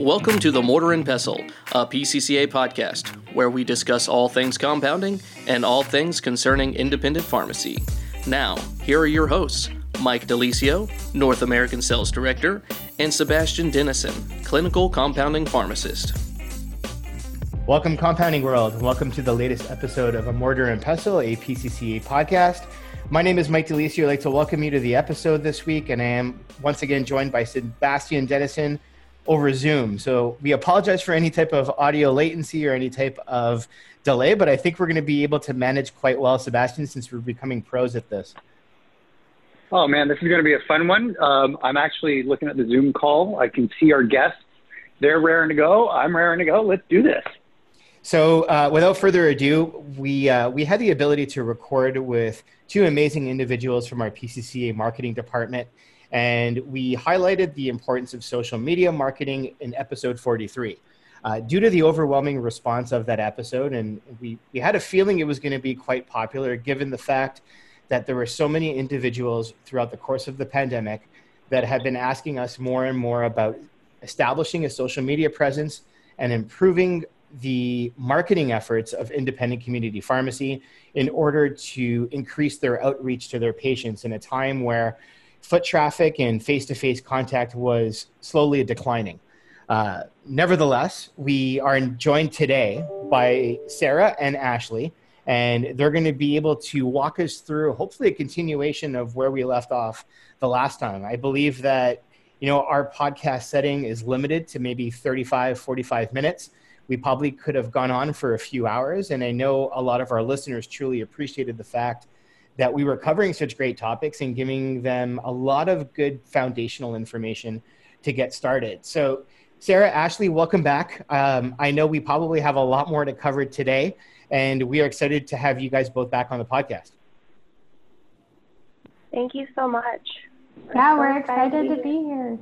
Welcome to the Mortar and Pestle, a PCCA podcast where we discuss all things compounding and all things concerning independent pharmacy. Now, here are your hosts Mike De Lisio, North American Sales Director, and Sebastian Denison, Clinical Compounding Pharmacist. Welcome, Compounding World. Welcome to the latest episode of A Mortar and Pestle, a PCCA podcast. My name is Mike De Lisio. I'd like to welcome you to the episode this week, and I am once again joined by Sebastian Denison over Zoom. So we apologize for any type of audio latency or any type of delay, but I think we're going to be able to manage quite well, Sebastian, since we're becoming pros at this. Oh man, this is going to be a fun one. Um, I'm actually looking at the Zoom call. I can see our guests. They're raring to go. I'm raring to go. Let's do this. So, uh, without further ado, we uh, we had the ability to record with two amazing individuals from our PCCA marketing department, and we highlighted the importance of social media marketing in episode 43. Uh, due to the overwhelming response of that episode, and we, we had a feeling it was going to be quite popular given the fact that there were so many individuals throughout the course of the pandemic that have been asking us more and more about establishing a social media presence and improving the marketing efforts of independent community pharmacy in order to increase their outreach to their patients in a time where foot traffic and face to face contact was slowly declining. Uh, nevertheless, we are joined today by Sarah and Ashley, and they're going to be able to walk us through hopefully a continuation of where we left off the last time. I believe that you know our podcast setting is limited to maybe 35 45 minutes we probably could have gone on for a few hours. And I know a lot of our listeners truly appreciated the fact that we were covering such great topics and giving them a lot of good foundational information to get started. So, Sarah, Ashley, welcome back. Um, I know we probably have a lot more to cover today, and we are excited to have you guys both back on the podcast. Thank you so much. Yeah, we're, we're excited, excited to be here.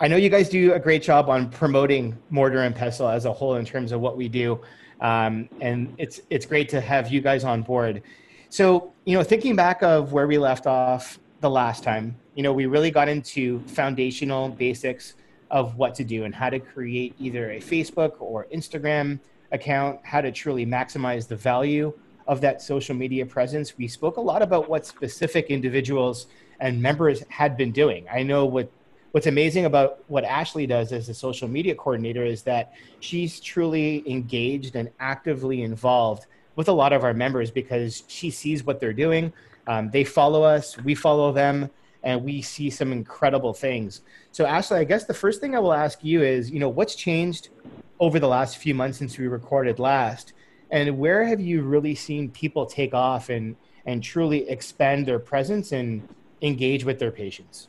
I know you guys do a great job on promoting Mortar and Pestle as a whole in terms of what we do, um, and it's it's great to have you guys on board. So you know, thinking back of where we left off the last time, you know, we really got into foundational basics of what to do and how to create either a Facebook or Instagram account, how to truly maximize the value of that social media presence. We spoke a lot about what specific individuals and members had been doing. I know what what's amazing about what Ashley does as a social media coordinator is that she's truly engaged and actively involved with a lot of our members because she sees what they're doing. Um, they follow us, we follow them, and we see some incredible things. So, Ashley, I guess the first thing I will ask you is, you know, what's changed over the last few months since we recorded last, and where have you really seen people take off and and truly expand their presence and engage with their patients?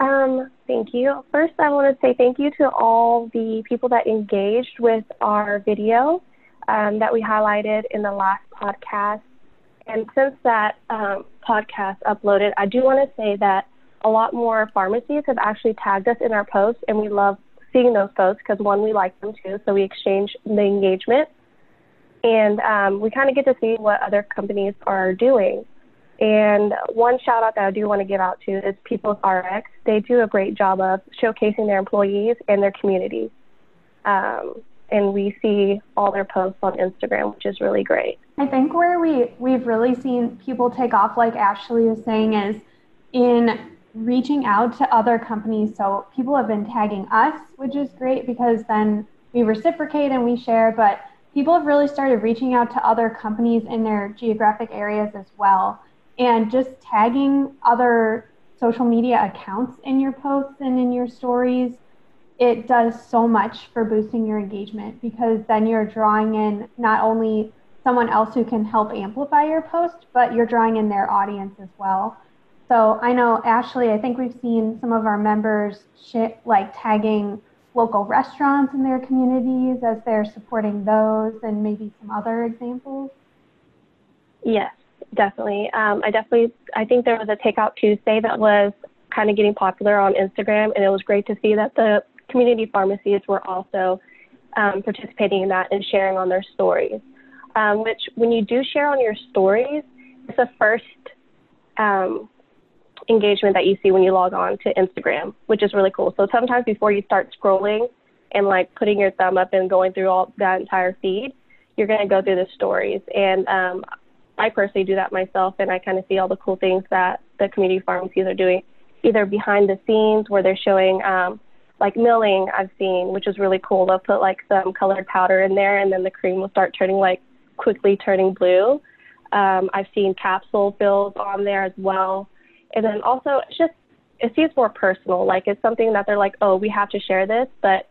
Um, thank you. First, I want to say thank you to all the people that engaged with our video um, that we highlighted in the last podcast. And since that um, podcast uploaded, I do want to say that a lot more pharmacies have actually tagged us in our posts, and we love seeing those posts because one, we like them too, so we exchange the engagement, and um, we kind of get to see what other companies are doing. And one shout out that I do want to give out to is People's RX. They do a great job of showcasing their employees and their community. Um, and we see all their posts on Instagram, which is really great. I think where we, we've really seen people take off, like Ashley was saying, is in reaching out to other companies. So people have been tagging us, which is great because then we reciprocate and we share, but people have really started reaching out to other companies in their geographic areas as well and just tagging other social media accounts in your posts and in your stories it does so much for boosting your engagement because then you're drawing in not only someone else who can help amplify your post but you're drawing in their audience as well. So i know ashley i think we've seen some of our members like tagging local restaurants in their communities as they're supporting those and maybe some other examples. Yes definitely. Um, I definitely, I think there was a Takeout Tuesday that was kind of getting popular on Instagram, and it was great to see that the community pharmacies were also um, participating in that and sharing on their stories. Um, which, when you do share on your stories, it's a first, um, engagement that you see when you log on to Instagram, which is really cool. So sometimes before you start scrolling and like putting your thumb up and going through all that entire feed, you're going to go through the stories. And um, I personally do that myself, and I kind of see all the cool things that the community pharmacies are doing, either behind the scenes where they're showing um, like milling I've seen, which is really cool. They'll put like some colored powder in there, and then the cream will start turning like quickly turning blue. Um, I've seen capsule fills on there as well. And then also, it's just, it seems more personal. Like it's something that they're like, oh, we have to share this, but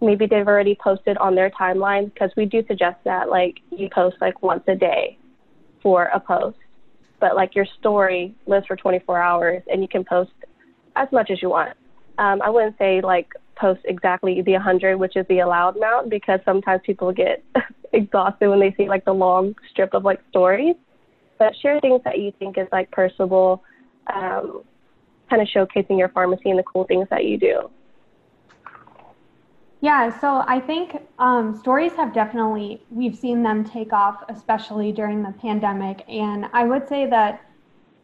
maybe they've already posted on their timeline because we do suggest that like you post like once a day for a post. But like your story lives for 24 hours and you can post as much as you want. Um, I wouldn't say like post exactly the 100, which is the allowed amount, because sometimes people get exhausted when they see like the long strip of like stories. But share things that you think is like personable, um, kind of showcasing your pharmacy and the cool things that you do. Yeah, so I think um, stories have definitely, we've seen them take off, especially during the pandemic. And I would say that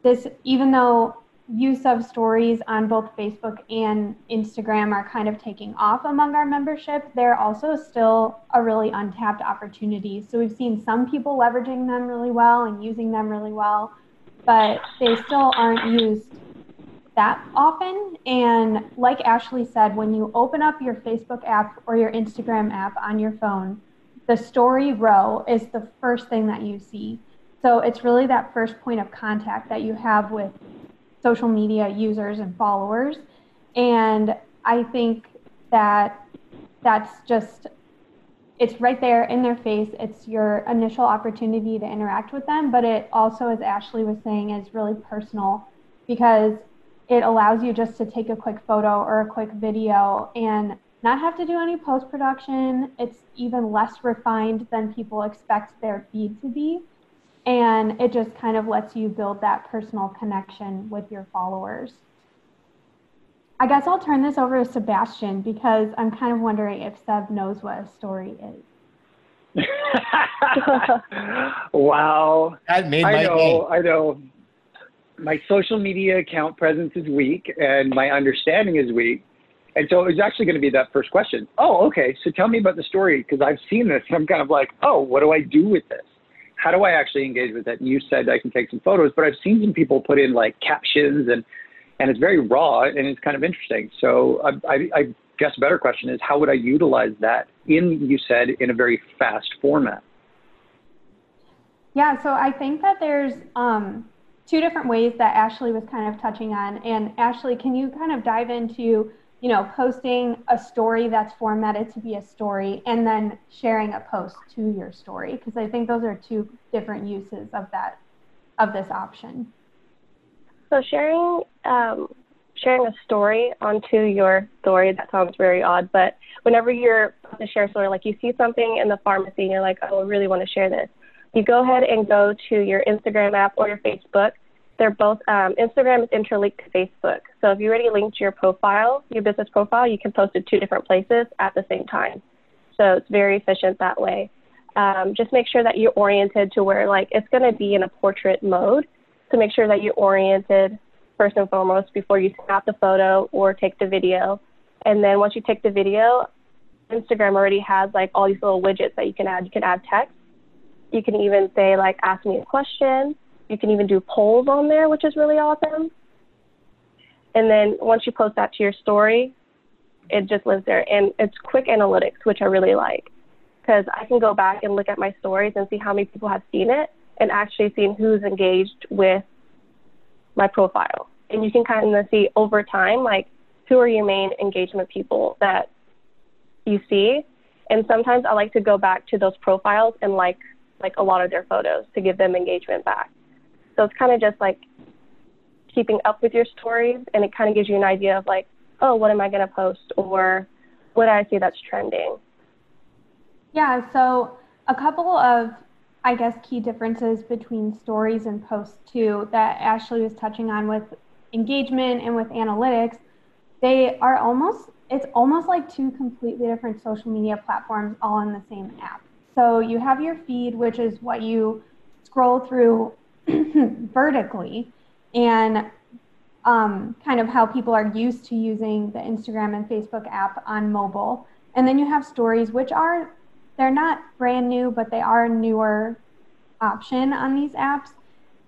this, even though use of stories on both Facebook and Instagram are kind of taking off among our membership, they're also still a really untapped opportunity. So we've seen some people leveraging them really well and using them really well, but they still aren't used that often. And like Ashley said, when you open up your Facebook app or your Instagram app on your phone, the story row is the first thing that you see. So it's really that first point of contact that you have with social media users and followers. And I think that that's just it's right there in their face. It's your initial opportunity to interact with them, but it also, as Ashley was saying, is really personal because it allows you just to take a quick photo or a quick video and not have to do any post production. It's even less refined than people expect their feed to be and it just kind of lets you build that personal connection with your followers. I guess I'll turn this over to Sebastian because I'm kind of wondering if Seb knows what a story is. wow. That made I my know, day. I know. My social media account presence is weak and my understanding is weak. And so it was actually going to be that first question. Oh, okay. So tell me about the story because I've seen this. I'm kind of like, oh, what do I do with this? how do I actually engage with it? And you said I can take some photos, but I've seen some people put in like captions and and it's very raw and it's kind of interesting. So I, I, I guess a better question is how would I utilize that in you said in a very fast format? Yeah, so I think that there's um, two different ways that Ashley was kind of touching on. And Ashley, can you kind of dive into you know, posting a story that's formatted to be a story and then sharing a post to your story because I think those are two different uses of that of this option. So sharing um, sharing a story onto your story that sounds very odd, but whenever you're to share a story, like you see something in the pharmacy and you're like, oh, I really want to share this, you go ahead and go to your Instagram app or your Facebook they're both um, Instagram is interlinked to Facebook. So if you already linked your profile, your business profile, you can post it two different places at the same time. So it's very efficient that way. Um, just make sure that you're oriented to where like it's going to be in a portrait mode. So make sure that you're oriented first and foremost before you snap the photo or take the video. And then once you take the video, Instagram already has like all these little widgets that you can add. You can add text. You can even say like, ask me a question you can even do polls on there, which is really awesome. And then once you post that to your story, it just lives there. And it's quick analytics, which I really like because I can go back and look at my stories and see how many people have seen it and actually seeing who's engaged with my profile. And you can kind of see over time, like, who are your main engagement people that you see. And sometimes I like to go back to those profiles and like like a lot of their photos to give them engagement back. So it's kind of just like keeping up with your stories, and it kind of gives you an idea of like, oh, what am I going to post, or what do I see that's trending. Yeah. So a couple of I guess key differences between stories and posts too that Ashley was touching on with engagement and with analytics. They are almost it's almost like two completely different social media platforms all in the same app. So you have your feed, which is what you scroll through vertically. And um, kind of how people are used to using the Instagram and Facebook app on mobile. And then you have stories, which are, they're not brand new, but they are a newer option on these apps.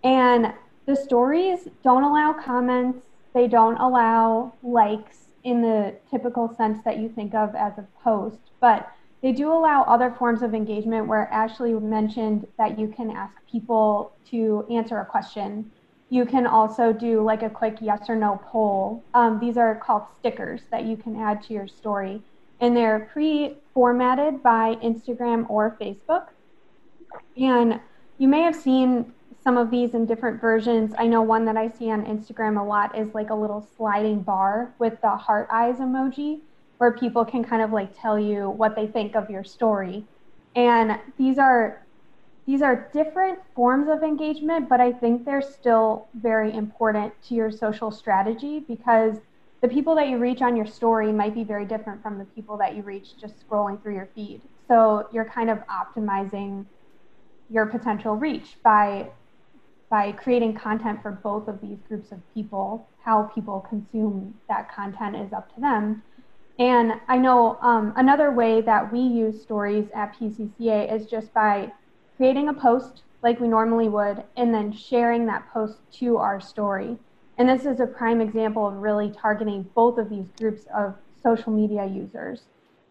And the stories don't allow comments, they don't allow likes in the typical sense that you think of as a post, but they do allow other forms of engagement where Ashley mentioned that you can ask people to answer a question. You can also do like a quick yes or no poll. Um, these are called stickers that you can add to your story, and they're pre formatted by Instagram or Facebook. And you may have seen some of these in different versions. I know one that I see on Instagram a lot is like a little sliding bar with the heart eyes emoji where people can kind of like tell you what they think of your story. And these are these are different forms of engagement, but I think they're still very important to your social strategy because the people that you reach on your story might be very different from the people that you reach just scrolling through your feed. So you're kind of optimizing your potential reach by by creating content for both of these groups of people. How people consume that content is up to them. And I know um, another way that we use stories at PCCA is just by creating a post like we normally would and then sharing that post to our story. And this is a prime example of really targeting both of these groups of social media users.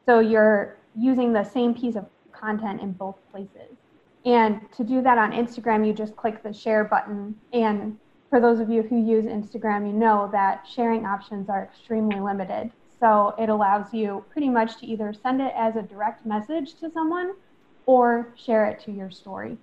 So you're using the same piece of content in both places. And to do that on Instagram, you just click the share button. And for those of you who use Instagram, you know that sharing options are extremely limited. So it allows you pretty much to either send it as a direct message to someone or share it to your story.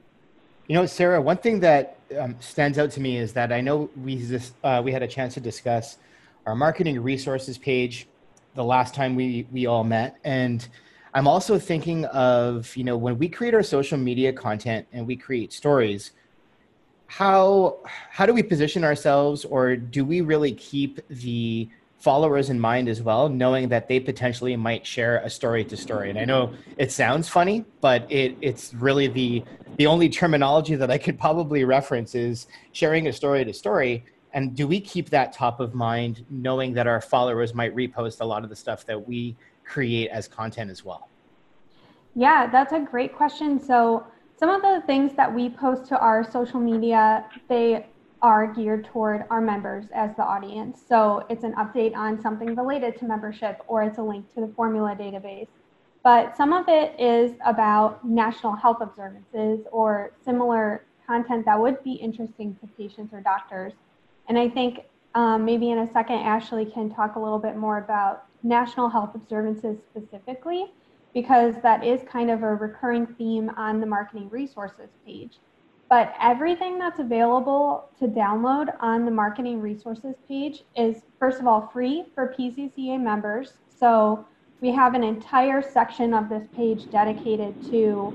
You know, Sarah, one thing that um, stands out to me is that I know we, uh, we had a chance to discuss our marketing resources page the last time we, we all met. And I'm also thinking of, you know, when we create our social media content and we create stories, how how do we position ourselves or do we really keep the followers in mind as well, knowing that they potentially might share a story to story. And I know it sounds funny, but it, it's really the the only terminology that I could probably reference is sharing a story to story. And do we keep that top of mind, knowing that our followers might repost a lot of the stuff that we create as content as well? Yeah, that's a great question. So, some of the things that we post to our social media, they are geared toward our members as the audience. So, it's an update on something related to membership or it's a link to the formula database. But some of it is about national health observances or similar content that would be interesting to patients or doctors. And I think um, maybe in a second, Ashley can talk a little bit more about national health observances specifically, because that is kind of a recurring theme on the marketing resources page. But everything that's available to download on the marketing resources page is, first of all, free for PCCA members. So we have an entire section of this page dedicated to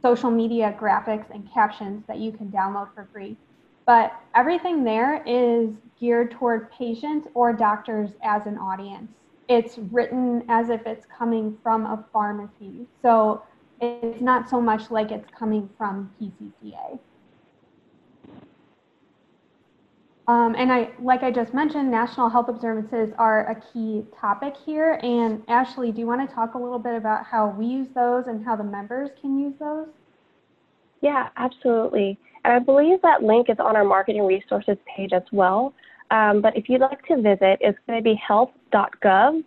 social media graphics and captions that you can download for free. But everything there is geared toward patients or doctors as an audience it's written as if it's coming from a pharmacy. So it's not so much like it's coming from PCCA. Um, and I, like I just mentioned, national health observances are a key topic here. And Ashley, do you want to talk a little bit about how we use those and how the members can use those? Yeah, absolutely. And I believe that link is on our marketing resources page as well. Um, but if you'd like to visit, it's going to be health.gov,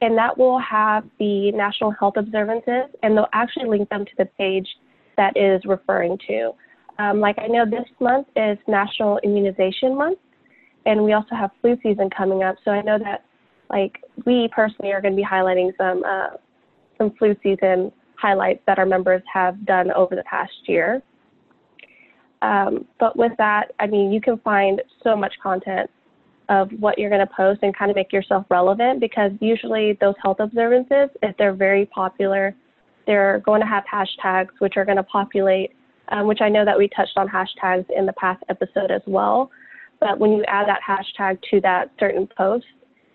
and that will have the national health observances, and they'll actually link them to the page that is referring to. Um, like I know this month is National Immunization Month, and we also have flu season coming up. So I know that, like, we personally are going to be highlighting some uh, some flu season highlights that our members have done over the past year. Um, but with that, I mean, you can find so much content of what you're going to post and kind of make yourself relevant because usually those health observances, if they're very popular, they're going to have hashtags which are going to populate, um, which I know that we touched on hashtags in the past episode as well. But when you add that hashtag to that certain post,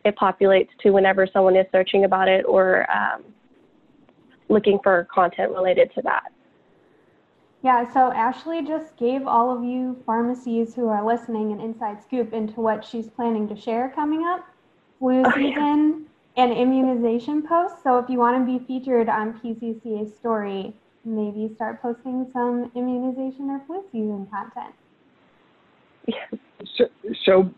it populates to whenever someone is searching about it or um, looking for content related to that. Yeah, so Ashley just gave all of you pharmacies who are listening an inside scoop into what she's planning to share coming up flu oh, season yeah. and immunization posts. So if you want to be featured on PCCA story, maybe start posting some immunization or flu season content. Yeah. So, so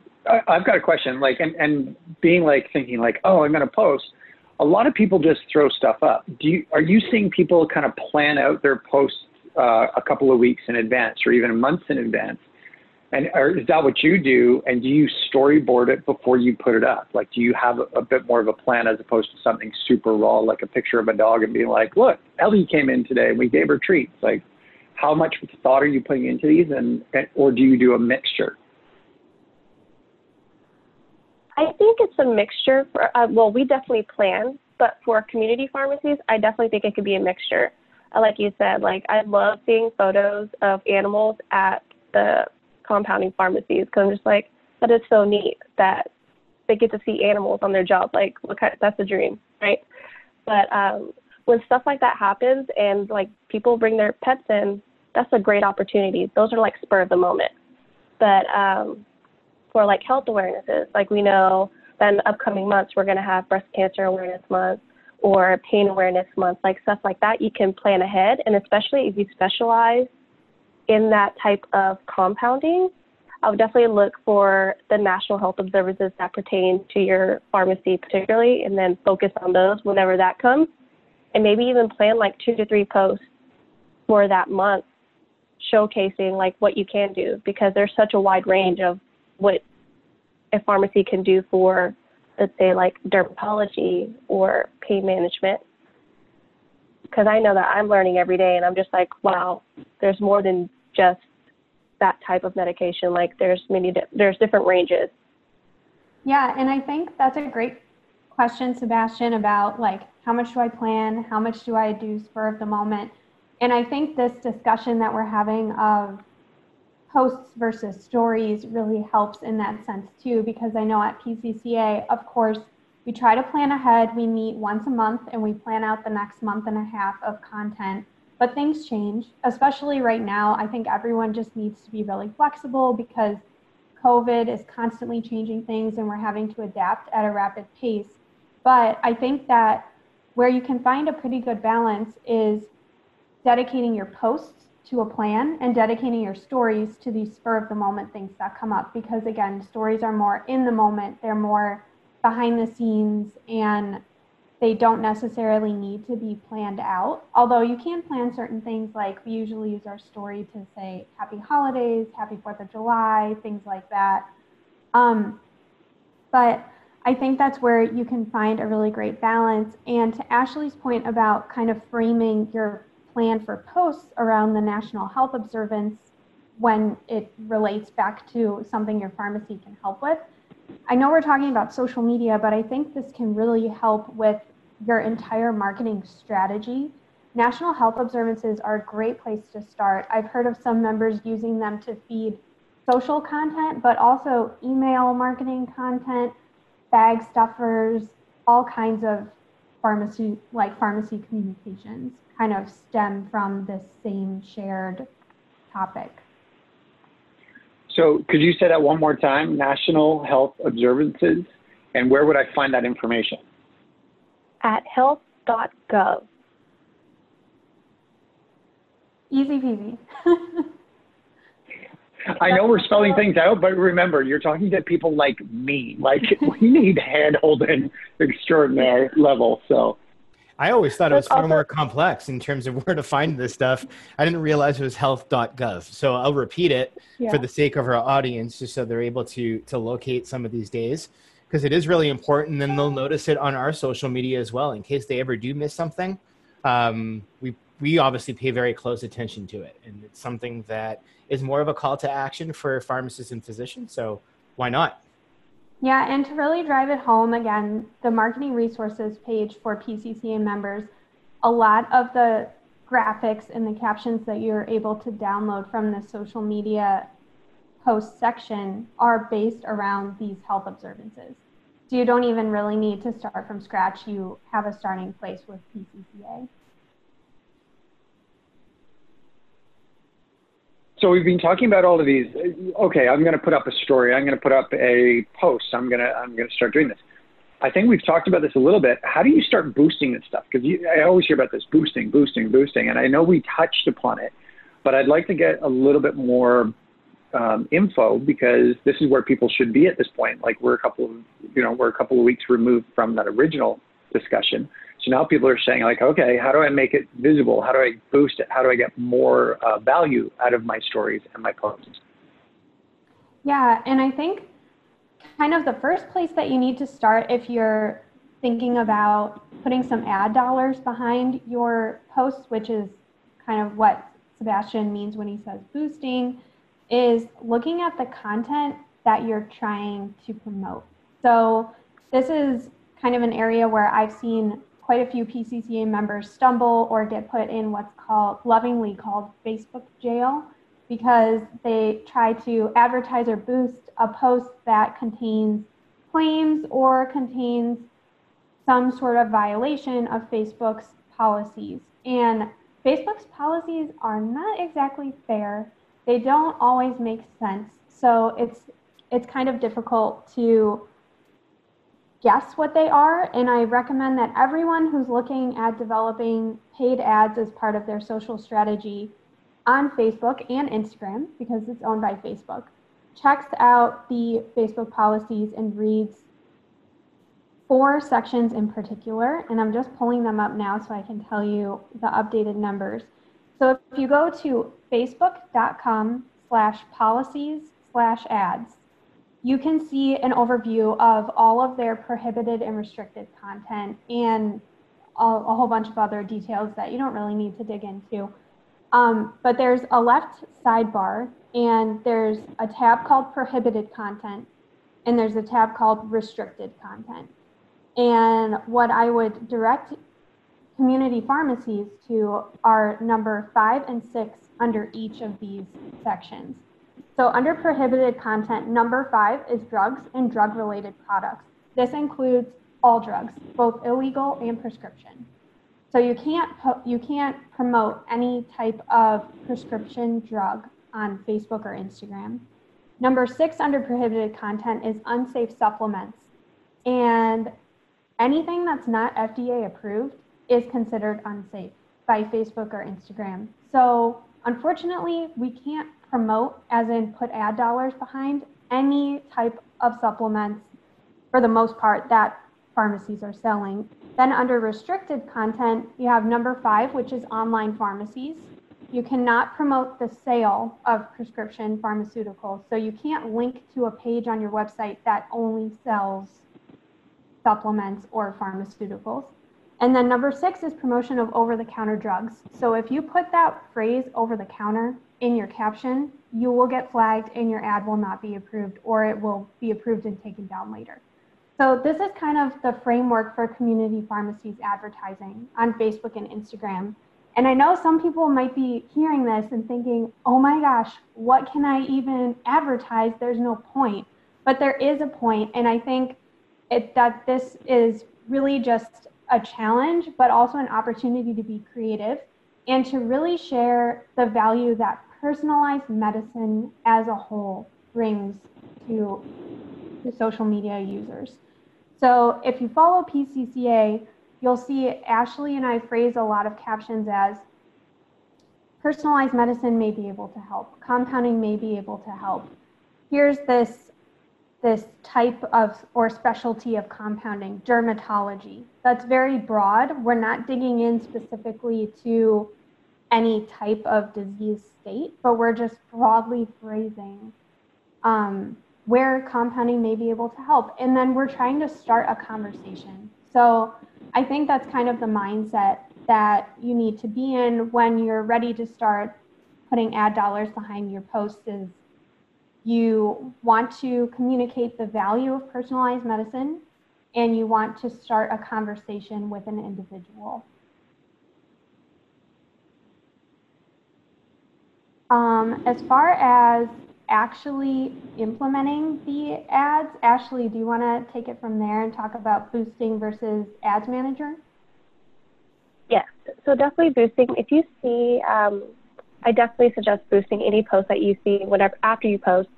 I've got a question, like, and, and being like thinking like, oh, I'm going to post. A lot of people just throw stuff up. Do you, are you seeing people kind of plan out their posts uh, a couple of weeks in advance or even months in advance? And or is that what you do? And do you storyboard it before you put it up? Like, do you have a, a bit more of a plan as opposed to something super raw, like a picture of a dog and being like, look, Ellie came in today and we gave her treats. Like, how much thought are you putting into these, and, and or do you do a mixture? I think it's a mixture. For uh, well, we definitely plan, but for community pharmacies, I definitely think it could be a mixture like you said, like I love seeing photos of animals at the compounding pharmacies because I'm just like, that is so neat that they get to see animals on their job. Like, what kind? That's a dream, right? But um, when stuff like that happens and like people bring their pets in, that's a great opportunity. Those are like spur of the moment. But um, for like health awarenesses, like we know that in the upcoming months we're going to have breast cancer awareness month or pain awareness month, like stuff like that, you can plan ahead. And especially if you specialize in that type of compounding, I would definitely look for the national health observances that pertain to your pharmacy, particularly, and then focus on those whenever that comes. And maybe even plan like two to three posts for that month showcasing like what you can do because there's such a wide range of what a pharmacy can do for let's say like dermatology or pain management because I know that I'm learning every day and I'm just like, wow, there's more than just that type of medication. Like there's many, there's different ranges. Yeah. And I think that's a great question, Sebastian, about like, how much do I plan? How much do I do spur of the moment? And I think this discussion that we're having of posts versus stories really helps in that sense too, because I know at PCCA, of course, we try to plan ahead. We meet once a month and we plan out the next month and a half of content. But things change, especially right now. I think everyone just needs to be really flexible because COVID is constantly changing things and we're having to adapt at a rapid pace. But I think that where you can find a pretty good balance is dedicating your posts to a plan and dedicating your stories to these spur of the moment things that come up because again stories are more in the moment they're more behind the scenes and they don't necessarily need to be planned out although you can plan certain things like we usually use our story to say happy holidays happy fourth of july things like that um, but i think that's where you can find a really great balance and to ashley's point about kind of framing your plan for posts around the national health observance when it relates back to something your pharmacy can help with. I know we're talking about social media, but I think this can really help with your entire marketing strategy. National health observances are a great place to start. I've heard of some members using them to feed social content, but also email marketing content, bag stuffers, all kinds of pharmacy like pharmacy communications kind of stem from this same shared topic. So could you say that one more time? National Health Observances, and where would I find that information? At health.gov. Easy peasy. I know we're spelling things out, but remember, you're talking to people like me. Like we need hand holding extraordinary level. So I always thought it was far more complex in terms of where to find this stuff. I didn't realize it was health.gov. So I'll repeat it yeah. for the sake of our audience, just so they're able to to locate some of these days, because it is really important. And then they'll notice it on our social media as well, in case they ever do miss something. Um, we we obviously pay very close attention to it, and it's something that is more of a call to action for pharmacists and physicians. So why not? Yeah, and to really drive it home, again, the marketing resources page for PCCA members, a lot of the graphics and the captions that you're able to download from the social media post section are based around these health observances. So you don't even really need to start from scratch. You have a starting place with PCCA. So we've been talking about all of these. Okay, I'm going to put up a story. I'm going to put up a post. I'm going to I'm going to start doing this. I think we've talked about this a little bit. How do you start boosting this stuff? Because I always hear about this boosting, boosting, boosting, and I know we touched upon it, but I'd like to get a little bit more um, info because this is where people should be at this point. Like we're a couple of you know we're a couple of weeks removed from that original discussion. So now people are saying like, okay, how do I make it visible? How do I boost it? How do I get more uh, value out of my stories and my posts? Yeah, and I think kind of the first place that you need to start if you're thinking about putting some ad dollars behind your posts, which is kind of what Sebastian means when he says boosting, is looking at the content that you're trying to promote. So this is kind of an area where I've seen quite a few PCCA members stumble or get put in what's called lovingly called Facebook jail because they try to advertise or boost a post that contains claims or contains some sort of violation of Facebook's policies. And Facebook's policies are not exactly fair. They don't always make sense. So it's it's kind of difficult to guess what they are. And I recommend that everyone who's looking at developing paid ads as part of their social strategy on Facebook and Instagram, because it's owned by Facebook, checks out the Facebook policies and reads four sections in particular. And I'm just pulling them up now so I can tell you the updated numbers. So if you go to facebook.com slash policies slash ads, you can see an overview of all of their prohibited and restricted content and a, a whole bunch of other details that you don't really need to dig into. Um, but there's a left sidebar and there's a tab called prohibited content and there's a tab called restricted content. And what I would direct community pharmacies to are number five and six under each of these sections. So under prohibited content, number five is drugs and drug-related products. This includes all drugs, both illegal and prescription. So you can't you can't promote any type of prescription drug on Facebook or Instagram. Number six under prohibited content is unsafe supplements. And anything that's not FDA approved is considered unsafe by Facebook or Instagram. So unfortunately, we can't promote, as in put ad dollars behind, any type of supplements for the most part that pharmacies are selling. Then under restricted content, you have number five, which is online pharmacies. You cannot promote the sale of prescription pharmaceuticals. So you can't link to a page on your website that only sells supplements or pharmaceuticals. And then number six is promotion of over the counter drugs. So if you put that phrase over the counter in your caption, you will get flagged and your ad will not be approved or it will be approved and taken down later. So this is kind of the framework for community pharmacies advertising on Facebook and Instagram. And I know some people might be hearing this and thinking, oh my gosh, what can I even advertise? There's no point. But there is a point, and I think it, that this is really just a challenge, but also an opportunity to be creative and to really share the value that personalized medicine as a whole brings to the social media users. So if you follow PCCA, you'll see Ashley and I phrase a lot of captions as personalized medicine may be able to help, compounding may be able to help. Here's this this type of or specialty of compounding, dermatology. That's very broad. We're not digging in specifically to any type of disease state, but we're just broadly phrasing um, where compounding may be able to help. And then we're trying to start a conversation. So I think that's kind of the mindset that you need to be in when you're ready to start putting ad dollars behind your posts is you want to communicate the value of personalized medicine and you want to start a conversation with an individual. Um, as far as actually implementing the ads, Ashley, do you want to take it from there and talk about boosting versus ads manager? Yes, so definitely boosting. If you see um, I definitely suggest boosting any post that you see whenever after you post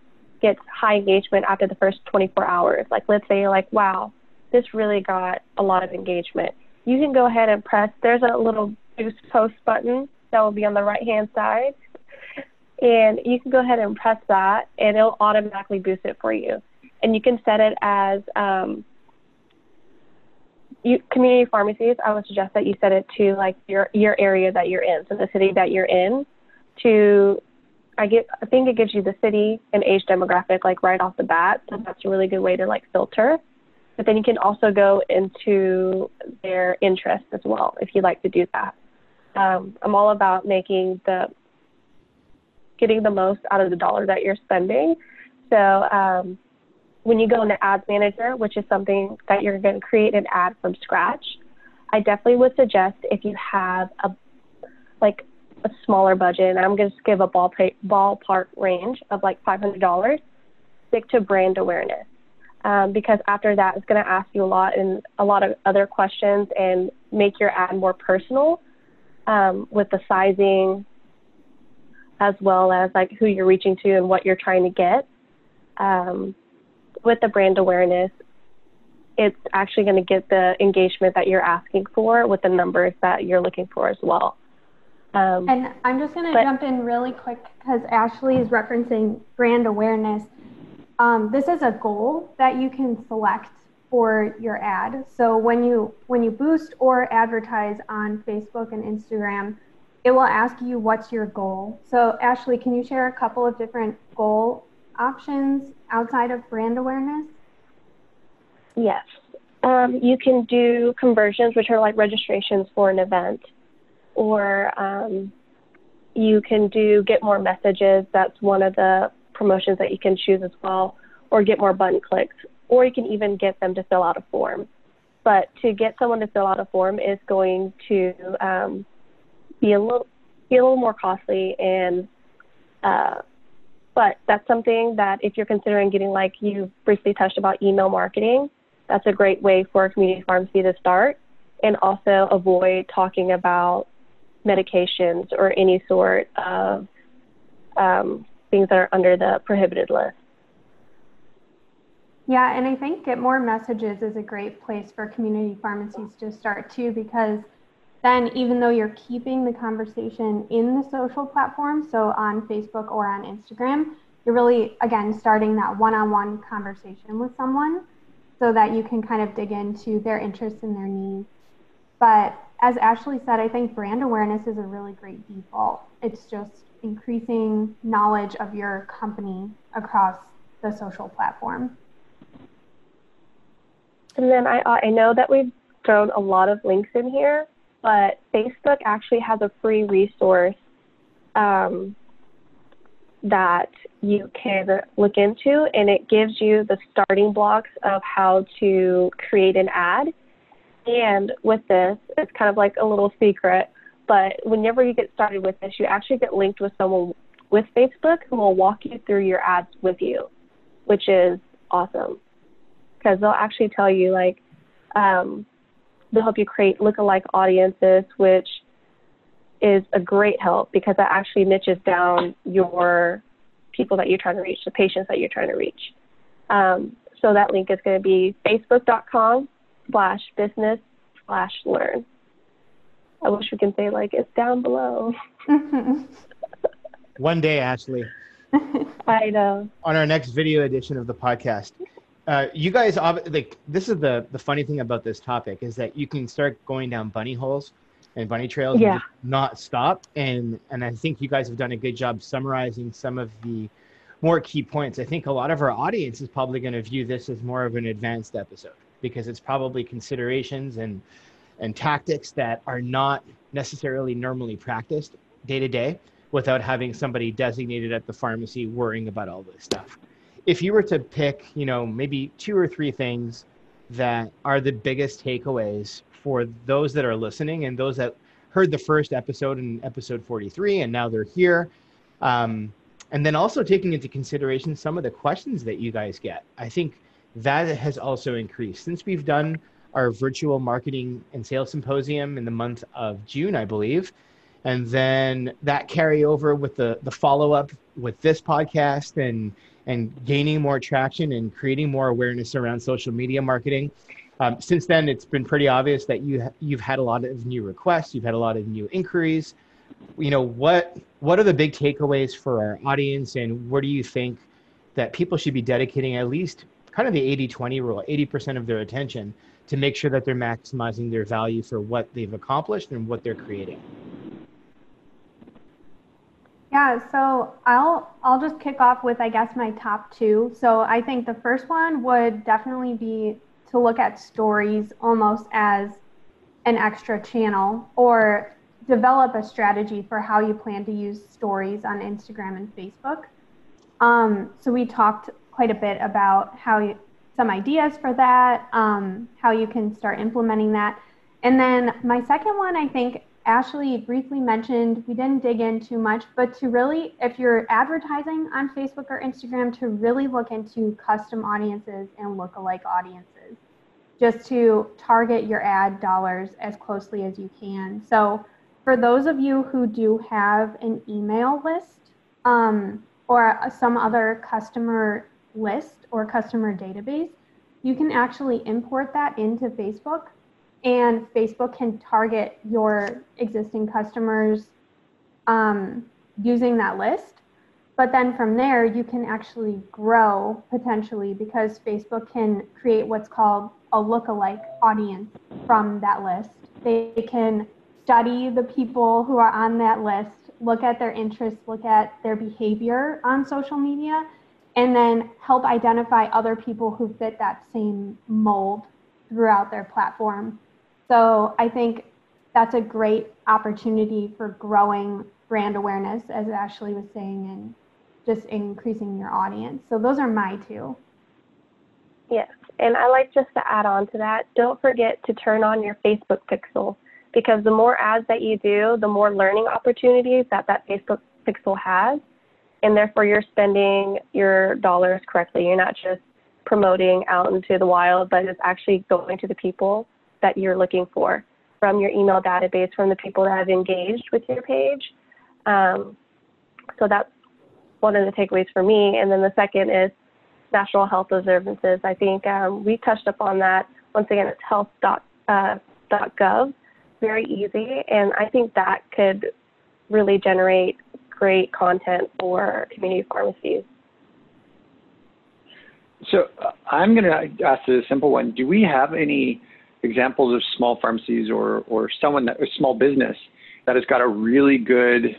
gets high engagement after the first 24 hours. Like let's say you're like, wow, this really got a lot of engagement. You can go ahead and press. There's a little boost post button that will be on the right hand side, and you can go ahead and press that, and it'll automatically boost it for you. And you can set it as um, you, community pharmacies. I would suggest that you set it to like your your area that you're in, so the city that you're in, to I get I think it gives you the city and age demographic like right off the bat. So that's a really good way to like filter. But then you can also go into their interests as well if you'd like to do that. Um, I'm all about making the getting the most out of the dollar that you're spending. So um, when you go into Ads Manager, which is something that you're going to create an ad from scratch, I definitely would suggest if you have a like a smaller budget, and I'm going to give a ball pay, ballpark range of like $500, stick to brand awareness. Um, because after that, it's going to ask you a lot and a lot of other questions and make your ad more personal um, with the sizing, as well as like who you're reaching to and what you're trying to get. Um, with the brand awareness, it's actually going to get the engagement that you're asking for with the numbers that you're looking for as well. Um, and I'm just going to jump in really quick because Ashley is referencing brand awareness. Um, this is a goal that you can select for your ad. So when you when you boost or advertise on Facebook and Instagram, it will ask you what's your goal. So Ashley, can you share a couple of different goal options outside of brand awareness? Yes. Um, you can do conversions, which are like registrations for an event or um, you can do get more messages. That's one of the promotions that you can choose as well, or get more button clicks, or you can even get them to fill out a form. But to get someone to fill out a form is going to um, be a little be a little more costly and uh, but that's something that if you're considering getting like you briefly touched about email marketing, that's a great way for a community pharmacy to start and also avoid talking about medications or any sort of um, things that are under the prohibited list. Yeah, and I think Get More Messages is a great place for community pharmacies to start too, because then even though you're keeping the conversation in the social platform, so on Facebook or on Instagram, you're really, again, starting that one on one conversation with someone so that you can kind of dig into their interests and their needs. But as Ashley said, I think brand awareness is a really great default. It's just increasing knowledge of your company across the social platform. And then I, I know that we've thrown a lot of links in here, but Facebook actually has a free resource um, that you can look into, and it gives you the starting blocks of how to create an ad and with this, it's kind of like a little secret, but whenever you get started with this, you actually get linked with someone with Facebook who will walk you through your ads with you, which is awesome. Because they'll actually tell you, like, um, they'll help you create lookalike audiences, which is a great help because that actually niches down your people that you're trying to reach, the patients that you're trying to reach. Um, so that link is going to be facebook.com slash business slash learn. I wish we can say like it's down below. One day, Ashley. I know. On our next video edition of the podcast, uh, you guys like this is the the funny thing about this topic is that you can start going down bunny holes and bunny trails yeah. and not stop. And and I think you guys have done a good job summarizing some of the more key points. I think a lot of our audience is probably going to view this as more of an advanced episode because it's probably considerations and and tactics that are not necessarily normally practiced day to day without having somebody designated at the pharmacy worrying about all this stuff. If you were to pick, you know, maybe two or three things that are the biggest takeaways for those that are listening and those that heard the first episode in episode 43 and now they're here. Um, and then also taking into consideration some of the questions that you guys get. I think that has also increased since we've done our virtual marketing and sales symposium in the month of June, I believe. and then that carry over with the the follow up with this podcast and and gaining more traction and creating more awareness around social media marketing. Um, since then, it's been pretty obvious that you you've had a lot of new requests, you've had a lot of new inquiries. You know what what are the big takeaways for our audience, and where do you think that people should be dedicating at least kind of the 80-20 rule, 80% of their attention to make sure that they're maximizing their value for what they've accomplished and what they're creating? Yeah, so I'll I'll just kick off with I guess my top two. So I think the first one would definitely be to look at stories almost as an extra channel or develop a strategy for how you plan to use stories on Instagram and Facebook. Um, so we talked quite a bit about how you, some ideas for that, um, how you can start implementing that. And then my second one, I think Ashley briefly mentioned, we didn't dig in too much, but to really, if you're advertising on Facebook or Instagram, to really look into custom audiences and lookalike audiences, just to target your ad dollars as closely as you can. So, for those of you who do have an email list um, or some other customer list or customer database, you can actually import that into Facebook and Facebook can target your existing customers um, using that list. But then from there, you can actually grow potentially because Facebook can create what's called a lookalike audience from that list. They can study the people who are on that list, look at their interests, look at their behavior on social media, and then help identify other people who fit that same mold throughout their platform so I think that's a great opportunity for growing brand awareness, as Ashley was saying, and just increasing your audience. So those are my two. Yes, and I like just to add on to that, don't forget to turn on your Facebook pixel because the more ads that you do, the more learning opportunities that that Facebook pixel has. And therefore, you're spending your dollars correctly. You're not just promoting out into the wild, but it's actually going to the people that you're looking for from your email database, from the people that have engaged with your page. Um, so that's one of the takeaways for me. And then the second is national health observances. I think um, we touched upon that. Once again, it's health.gov, uh, very easy. And I think that could really generate great content for community pharmacies. So uh, I'm going to ask a simple one. Do we have any examples of small pharmacies or, or someone that, a small business that has got a really good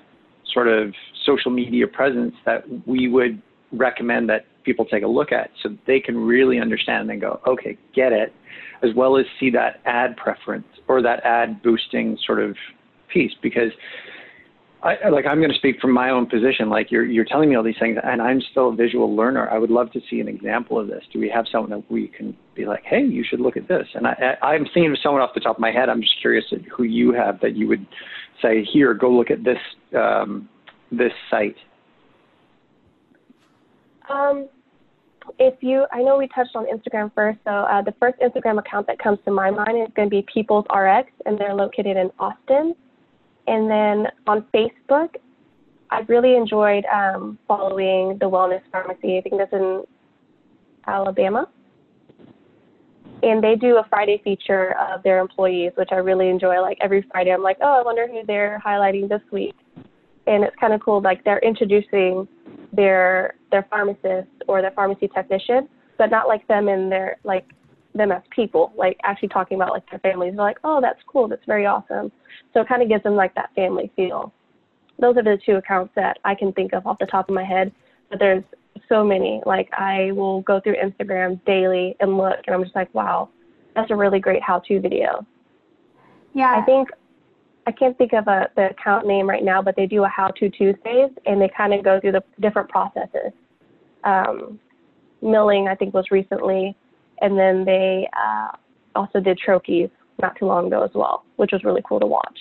sort of social media presence that we would recommend that people take a look at so they can really understand and go, okay, get it, as well as see that ad preference or that ad boosting sort of piece. Because I, like I'm going to speak from my own position. Like you're you're telling me all these things, and I'm still a visual learner. I would love to see an example of this. Do we have someone that we can be like, hey, you should look at this? And I, I I'm thinking of someone off the top of my head. I'm just curious who you have that you would say, here, go look at this um, this site. Um, if you, I know we touched on Instagram first. So uh, the first Instagram account that comes to my mind is going to be People's RX, and they're located in Austin. And then on Facebook, I've really enjoyed um, following the Wellness Pharmacy. I think that's in Alabama. And they do a Friday feature of their employees, which I really enjoy. Like every Friday, I'm like, oh, I wonder who they're highlighting this week. And it's kind of cool. Like they're introducing their their pharmacist or their pharmacy technician, but not like them in their like them as people, like actually talking about like their families. They're like, oh, that's cool. That's very awesome. So it kind of gives them like that family feel. Those are the two accounts that I can think of off the top of my head. But there's so many. Like I will go through Instagram daily and look, and I'm just like, wow, that's a really great how-to video. Yeah. I think I can't think of a the account name right now, but they do a how-to Tuesdays, and they kind of go through the different processes. Um, milling, I think, was recently, and then they uh, also did troches not too long ago as well, which was really cool to watch.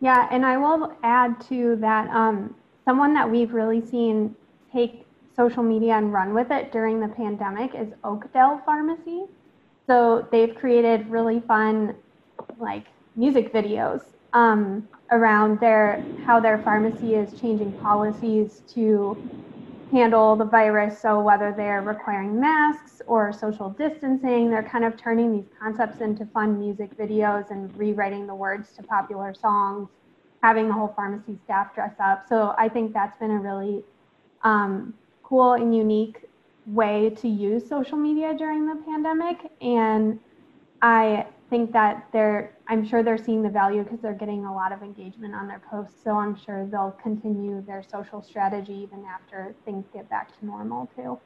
Yeah, and I will add to that um, someone that we've really seen take social media and run with it during the pandemic is Oakdale Pharmacy. So they've created really fun, like music videos um, around their how their pharmacy is changing policies to handle the virus. So whether they're requiring masks or social distancing, they're kind of turning these concepts into fun music videos and rewriting the words to popular songs, having the whole pharmacy staff dress up. So I think that's been a really um, cool and unique way to use social media during the pandemic. And I think that they're, I'm sure they're seeing the value because they're getting a lot of engagement on their posts. So I'm sure they'll continue their social strategy even after things get back to normal too.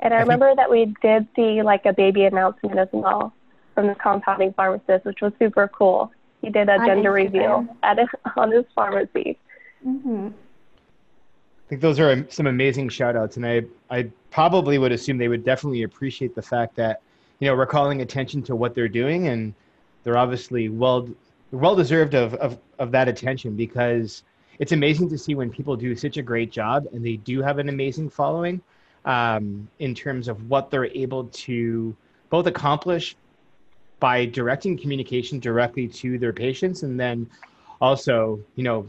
And I remember that we did see like a baby announcement as well from the compounding pharmacist, which was super cool. He did a gender reveal at his, on his pharmacy. hmm I think those are some amazing shout outs. And I, I probably would assume they would definitely appreciate the fact that, you know, we're calling attention to what they're doing and they're obviously well, well deserved of, of, of that attention because it's amazing to see when people do such a great job and they do have an amazing following um, in terms of what they're able to both accomplish by directing communication directly to their patients and then also, you know,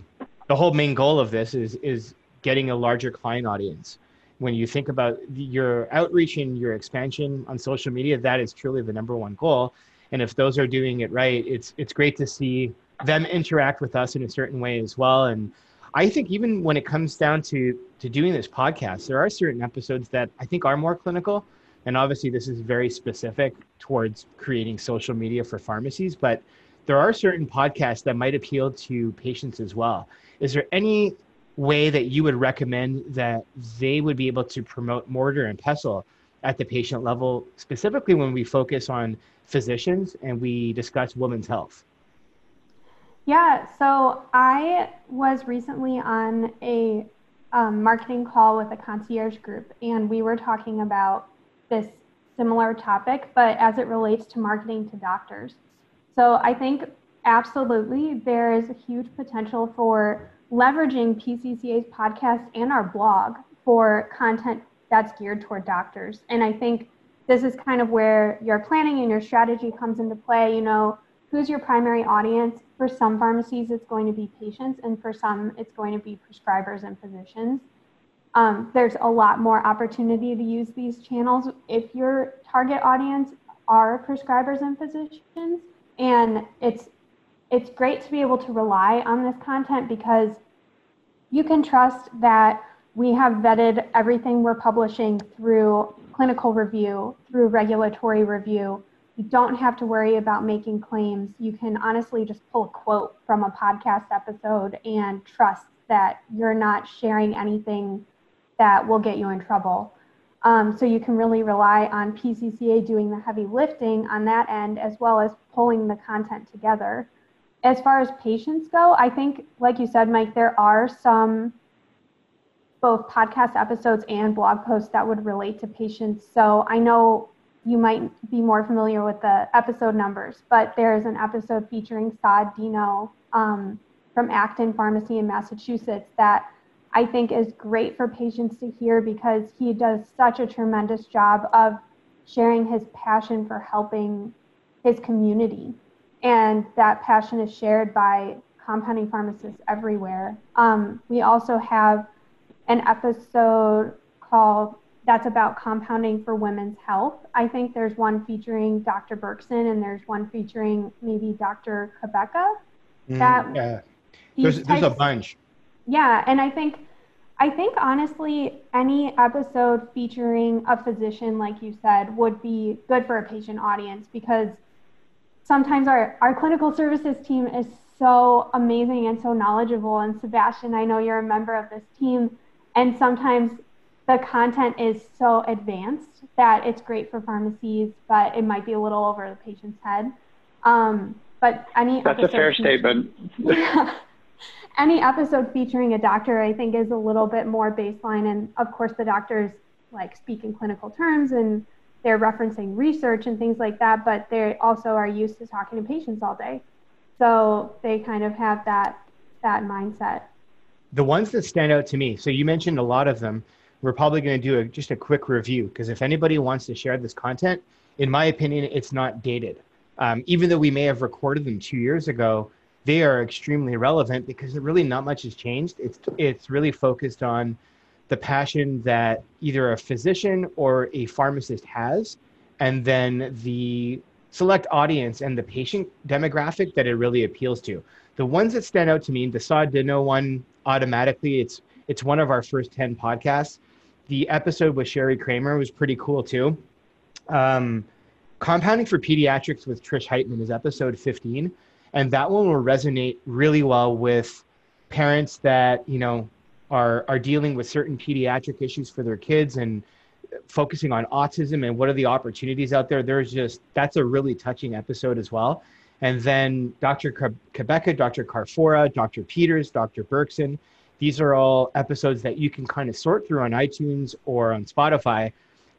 the whole main goal of this is is getting a larger client audience. When you think about your outreach and your expansion on social media, that is truly the number one goal. And if those are doing it right, it's it's great to see them interact with us in a certain way as well. And I think even when it comes down to to doing this podcast, there are certain episodes that I think are more clinical. And obviously, this is very specific towards creating social media for pharmacies, but there are certain podcasts that might appeal to patients as well. Is there any way that you would recommend that they would be able to promote mortar and pestle at the patient level, specifically when we focus on physicians and we discuss women's health? Yeah, so I was recently on a um, marketing call with a concierge group, and we were talking about this similar topic, but as it relates to marketing to doctors. So I think absolutely there is a huge potential for leveraging PCCA's podcast and our blog for content that's geared toward doctors. And I think this is kind of where your planning and your strategy comes into play. You know, who's your primary audience? For some pharmacies, it's going to be patients, and for some, it's going to be prescribers and physicians. Um, there's a lot more opportunity to use these channels if your target audience are prescribers and physicians. And it's it's great to be able to rely on this content because you can trust that we have vetted everything we're publishing through clinical review, through regulatory review. You don't have to worry about making claims. You can honestly just pull a quote from a podcast episode and trust that you're not sharing anything that will get you in trouble. Um, so you can really rely on PCCA doing the heavy lifting on that end, as well as pulling the content together. As far as patients go, I think, like you said, Mike, there are some both podcast episodes and blog posts that would relate to patients. So I know you might be more familiar with the episode numbers, but there's an episode featuring Saad Dino um, from Acton Pharmacy in Massachusetts that I think is great for patients to hear because he does such a tremendous job of sharing his passion for helping his community. And that passion is shared by compounding pharmacists everywhere. Um, we also have an episode called that's about compounding for women's health. I think there's one featuring Dr. Berkson and there's one featuring maybe Dr. That Mm, yeah, there's, there's a bunch. yeah, and I think I think honestly any episode featuring a physician like you said would be good for a patient audience because sometimes our our clinical services team is so amazing and so knowledgeable and Sebastian, I know you're a member of this team and sometimes the content is so advanced that it's great for pharmacies, but it might be a little over the patient's head. Um, but any That's a fair statement. yeah. Any episode featuring a doctor, I think, is a little bit more baseline. And of course, the doctors like speak in clinical terms and they're referencing research and things like that, but they also are used to talking to patients all day. So they kind of have that that mindset. The ones that stand out to me, so you mentioned a lot of them. We're probably going to do a, just a quick review because if anybody wants to share this content, in my opinion, it's not dated. um, even though we may have recorded them two years ago, they are extremely relevant because really not much has changed. It's it's really focused on the passion that either a physician or a pharmacist has, and then the select audience and the patient demographic that it really appeals to. The ones that stand out to me, the Saad Dino one automatically, it's it's one of our first 10 podcasts. The episode with Sherry Kramer was pretty cool too. Um, Compounding for Pediatrics with Trish Heitman is episode 15. And that one will resonate really well with parents that, you know, are, are dealing with certain pediatric issues for their kids and focusing on autism and what are the opportunities out there. There's just, that's a really touching episode as well. And then Dr. Quebeca, Dr. Carfora, Dr. Peters, Dr. Berkson, these are all episodes that you can kind of sort through on iTunes or on Spotify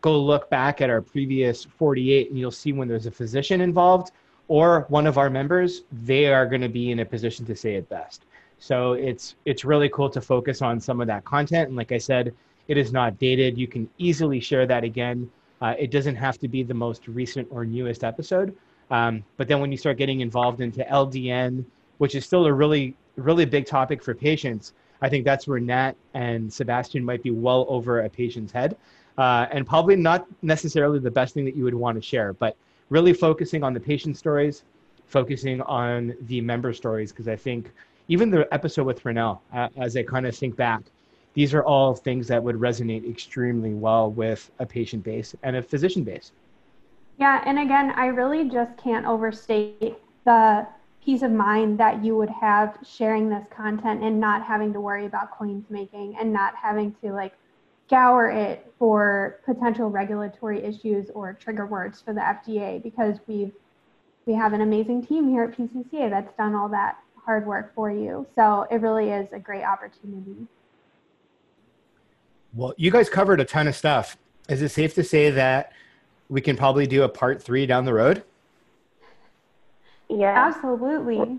go look back at our previous 48 and you'll see when there's a physician involved or one of our members, they are going to be in a position to say it best. So it's it's really cool to focus on some of that content. And like I said, it is not dated. You can easily share that again. Uh, it doesn't have to be the most recent or newest episode. Um, but then when you start getting involved into LDN, which is still a really really big topic for patients, I think that's where Nat and Sebastian might be well over a patient's head uh, and probably not necessarily the best thing that you would want to share, but really focusing on the patient stories, focusing on the member stories, because I think even the episode with Renell, uh, as I kind of think back, these are all things that would resonate extremely well with a patient base and a physician base. Yeah, and again, I really just can't overstate the peace of mind that you would have sharing this content and not having to worry about claims making and not having to like scour it for potential regulatory issues or trigger words for the FDA because we've we have an amazing team here at PCCA that's done all that hard work for you. So it really is a great opportunity. Well, you guys covered a ton of stuff. Is it safe to say that we can probably do a part three down the road? Yeah. Absolutely.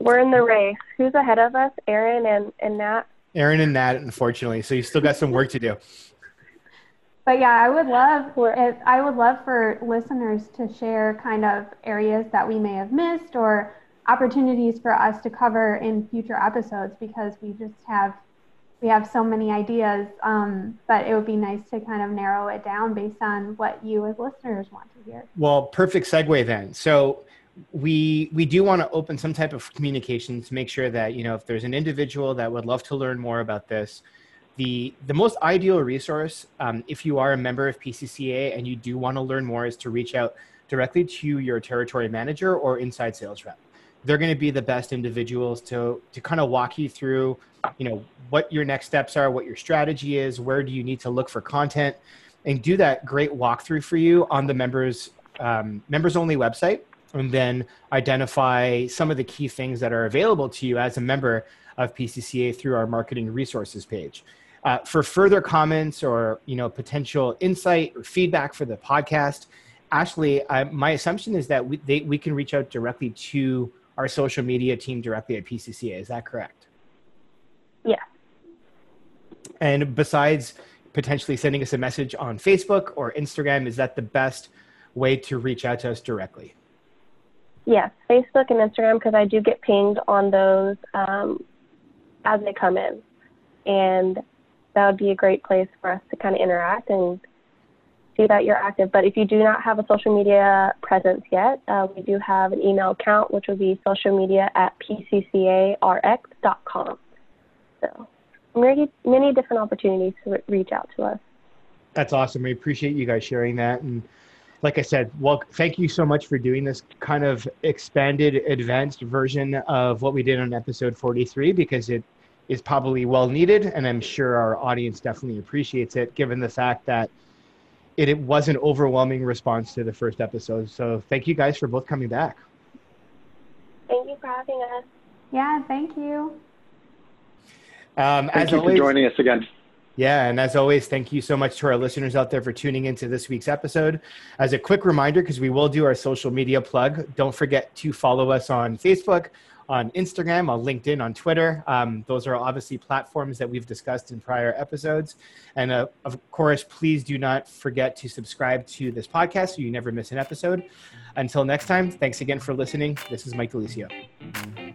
We're in the race. Who's ahead of us? Aaron and, and Nat? Aaron and Nat, unfortunately. So you still got some work to do. But yeah, I would love if I would love for listeners to share kind of areas that we may have missed or opportunities for us to cover in future episodes because we just have we have so many ideas. Um, but it would be nice to kind of narrow it down based on what you as listeners want to hear. Well, perfect segue then. So we we do want to open some type of communication to make sure that you know if there's an individual that would love to learn more about this the the most ideal resource um, if you are a member of pcca and you do want to learn more is to reach out directly to your territory manager or inside sales rep they're going to be the best individuals to to kind of walk you through you know what your next steps are what your strategy is where do you need to look for content and do that great walkthrough for you on the members um, members only website and then identify some of the key things that are available to you as a member of PCCA through our marketing resources page. Uh, for further comments or you know potential insight or feedback for the podcast, Ashley, I, my assumption is that we, they, we can reach out directly to our social media team directly at PCCA. Is that correct? Yeah. And besides potentially sending us a message on Facebook or Instagram, is that the best way to reach out to us directly? Yes, Facebook and Instagram because I do get pinged on those um, as they come in, and that would be a great place for us to kind of interact and see that you're active. But if you do not have a social media presence yet, uh, we do have an email account which would be social media at pccarx.com. So many many different opportunities to re- reach out to us. That's awesome. We appreciate you guys sharing that and like I said, well, thank you so much for doing this kind of expanded, advanced version of what we did on episode 43 because it is probably well needed. And I'm sure our audience definitely appreciates it given the fact that it, it was an overwhelming response to the first episode. So thank you guys for both coming back. Thank you for having us. Yeah, thank you. Um, thank you always, for joining us again. Yeah, and as always, thank you so much to our listeners out there for tuning into this week's episode. As a quick reminder, because we will do our social media plug, don't forget to follow us on Facebook, on Instagram, on LinkedIn, on Twitter. Um, those are obviously platforms that we've discussed in prior episodes. And uh, of course, please do not forget to subscribe to this podcast so you never miss an episode. Until next time, thanks again for listening. This is Mike De Lisio.